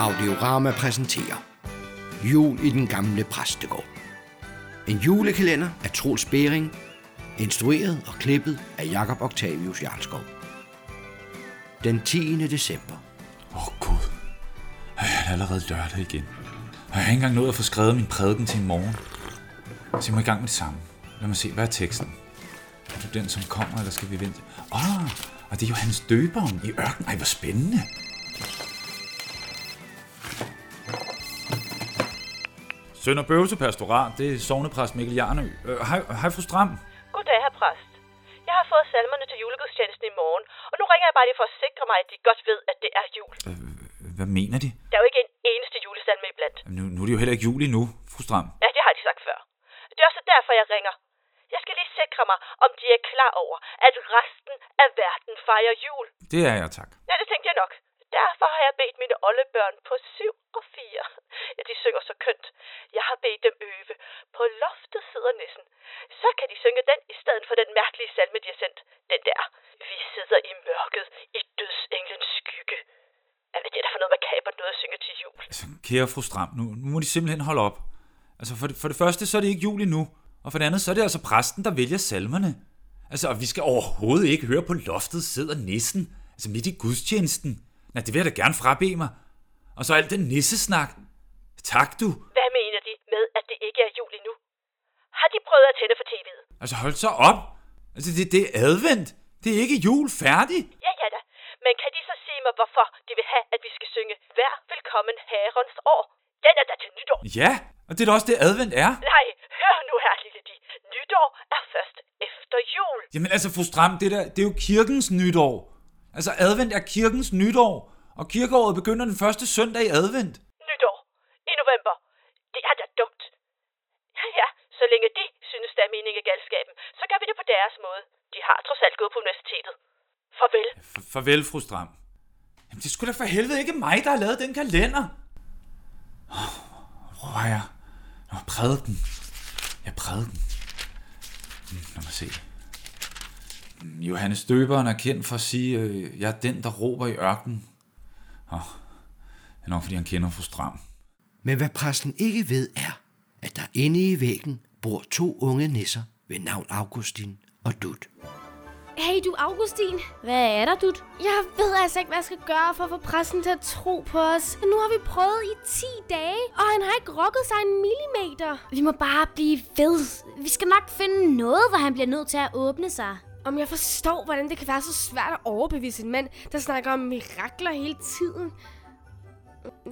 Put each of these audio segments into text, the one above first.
Audiorama præsenterer Jul i den gamle præstegård. En julekalender af Troels Bering, instrueret og klippet af Jakob Octavius Jarlskov. Den 10. december. Åh oh, gud, Ej, det er allerede lørdag igen. Og jeg har ikke engang nået at få skrevet min prædiken til i morgen. Så jeg må i gang med det samme. Lad mig se, hvad er teksten? Er du den, som kommer, eller skal vi vente? Åh, oh, og det er Johannes Døberen i ørkenen. Ej, hvor spændende. Sønder Bøvse Pastorat, det er sovnepræst Mikkel Jarnø. Øh, hej, hej fru Stram. Goddag, herr præst. Jeg har fået salmerne til julegudstjenesten i morgen, og nu ringer jeg bare lige for at sikre mig, at de godt ved, at det er jul. Øh, hvad mener de? Der er jo ikke en eneste julesalme iblandt. Nu, nu er det jo heller ikke jul endnu, fru Stram. Ja, det har de sagt før. Det er også derfor, jeg ringer. Jeg skal lige sikre mig, om de er klar over, at resten af verden fejrer jul. Det er jeg, tak. Ja, det tænkte jeg nok. Derfor har jeg bedt mine oldebørn på 7 og 4. Ja, de synger så kønt. Jeg har bedt dem øve. På loftet sidder nissen. Så kan de synge den i stedet for den mærkelige salme, de har sendt. Den der. Vi sidder i mørket i dødsenglens skygge. Hvad er det der for noget makaber noget at synge til jul? Altså, kære fru Stram, nu, nu må de simpelthen holde op. Altså, for det, for det første, så er det ikke jul endnu. Og for det andet, så er det altså præsten, der vælger salmerne. Altså, og vi skal overhovedet ikke høre på loftet sidder nissen. Altså midt i gudstjenesten. Nej, det vil jeg da gerne frabe mig. Og så alt den nissesnak. Tak du. Hvad mener de med, at det ikke er jul endnu? Har de prøvet at tænde for tv'et? Altså hold så op. Altså det, det er advent. Det er ikke jul færdig. Ja, ja da. Men kan de så sige mig, hvorfor de vil have, at vi skal synge Vær velkommen herrens år? Den er da til nytår. Ja, og det er da også det advent er. Nej, hør nu her, lille de. Nytår er først efter jul. Jamen altså, fru Stram, det, der, det er jo kirkens nytår. Altså, advent er kirkens nytår. Og kirkeåret begynder den første søndag i advent. Nytår. I november. Det er da dumt. Ja, så længe de synes, der er mening i galskaben, så gør vi det på deres måde. De har trods alt gået på universitetet. Farvel. F- farvel, fru Stram. Jamen, det er sgu da for helvede ikke mig, der har lavet den kalender. Oh, hvor var jeg? Nå, prædiken. Jeg prædiken. Lad mig se. Johannes Døberen er kendt for at sige, øh, jeg er den, der råber i ørkenen. Oh, det er nok, fordi han kender fru Stram. Men hvad præsten ikke ved er, at der inde i væggen bor to unge nisser ved navn Augustin og Dut. Hey du, Augustin. Hvad er der, du? Jeg ved altså ikke, hvad jeg skal gøre for at få præsten til at tro på os. Nu har vi prøvet i 10 dage, og han har ikke rokket sig en millimeter. Vi må bare blive ved. Vi skal nok finde noget, hvor han bliver nødt til at åbne sig. Om jeg forstår, hvordan det kan være så svært at overbevise en mand, der snakker om mirakler hele tiden.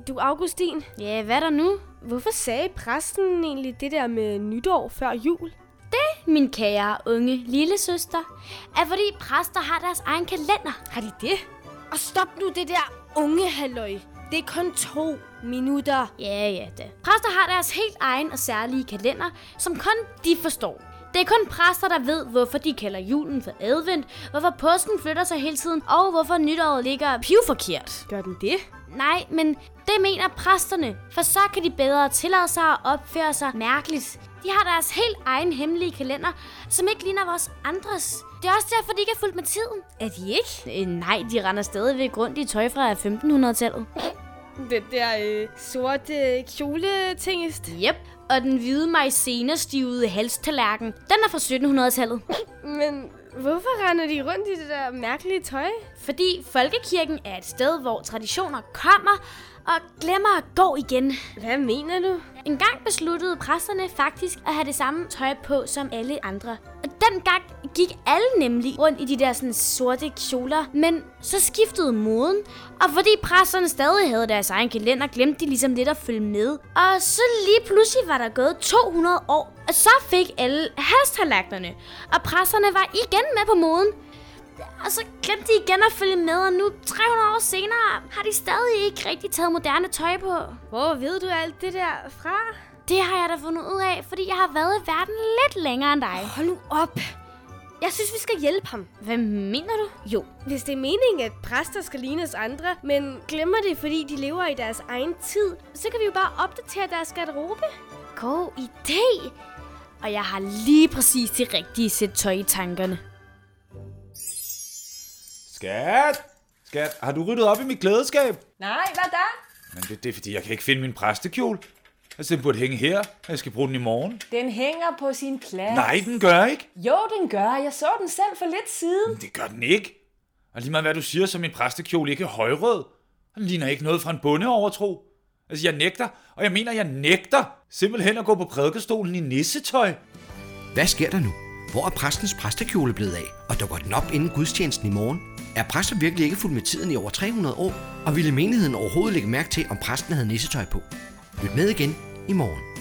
Du, Augustin. Ja, hvad er der nu? Hvorfor sagde præsten egentlig det der med nytår før jul? Det, min kære unge lille søster, er fordi præster har deres egen kalender. Har de det? Og stop nu det der unge halløj. Det er kun to minutter. Ja, ja, det. Præster har deres helt egen og særlige kalender, som kun de forstår. Det er kun præster, der ved, hvorfor de kalder julen for advent, hvorfor påsken flytter sig hele tiden, og hvorfor nytåret ligger pivforkert. Gør den det? Nej, men det mener præsterne, for så kan de bedre tillade sig at opføre sig mærkeligt. De har deres helt egen hemmelige kalender, som ikke ligner vores andres. Det er også derfor, de ikke er fuldt med tiden. Er de ikke? Øh, nej, de render stadigvæk rundt i tøj fra 1500-tallet. Den der øh, sorte kjole-tingest. Yep. Og den hvide majsenerstivede halstallerken, den er fra 1700-tallet. Men hvorfor render de rundt i det der mærkelige tøj? Fordi folkekirken er et sted, hvor traditioner kommer og glemmer at gå igen. Hvad mener du? En gang besluttede præsterne faktisk at have det samme tøj på som alle andre. Og dengang gik alle nemlig rundt i de der sådan sorte kjoler, men så skiftede moden. Og fordi præsterne stadig havde deres egen kalender, glemte de ligesom lidt at følge med. Og så lige pludselig var der gået 200 år, og så fik alle hastalagterne, Og præsterne var igen med på moden. Og så glemte de igen at følge med, og nu 300 år senere har de stadig ikke rigtig taget moderne tøj på. Hvor ved du alt det der fra? Det har jeg da fundet ud af, fordi jeg har været i verden lidt længere end dig. Hold nu op. Jeg synes, vi skal hjælpe ham. Hvad mener du? Jo, hvis det er meningen, at præster skal ligne os andre, men glemmer det, fordi de lever i deres egen tid, så kan vi jo bare opdatere deres garderobe. God idé. Og jeg har lige præcis det rigtige sæt tøj i tankerne. Skat! Skat, har du ryddet op i mit klædeskab? Nej, hvad da? Men det, det er fordi, jeg kan ikke finde min præstekjole. Altså, den burde hænge her, jeg skal bruge den i morgen. Den hænger på sin plads. Nej, den gør ikke. Jo, den gør. Jeg så den selv for lidt siden. Det gør den ikke. Og lige meget hvad du siger, så er min præstekjole ikke højrød. Den ligner ikke noget fra en bondeovertro. Altså, jeg nægter, og jeg mener, jeg nægter simpelthen at gå på prædikestolen i nissetøj. Hvad sker der nu? Hvor er præstens præstekjole blevet af? Og dukker den op inden gudstjenesten i morgen? Er præster virkelig ikke fuldt med tiden i over 300 år? Og ville menigheden overhovedet lægge mærke til, om præsten havde nissetøj på? Lyt med igen i morgen.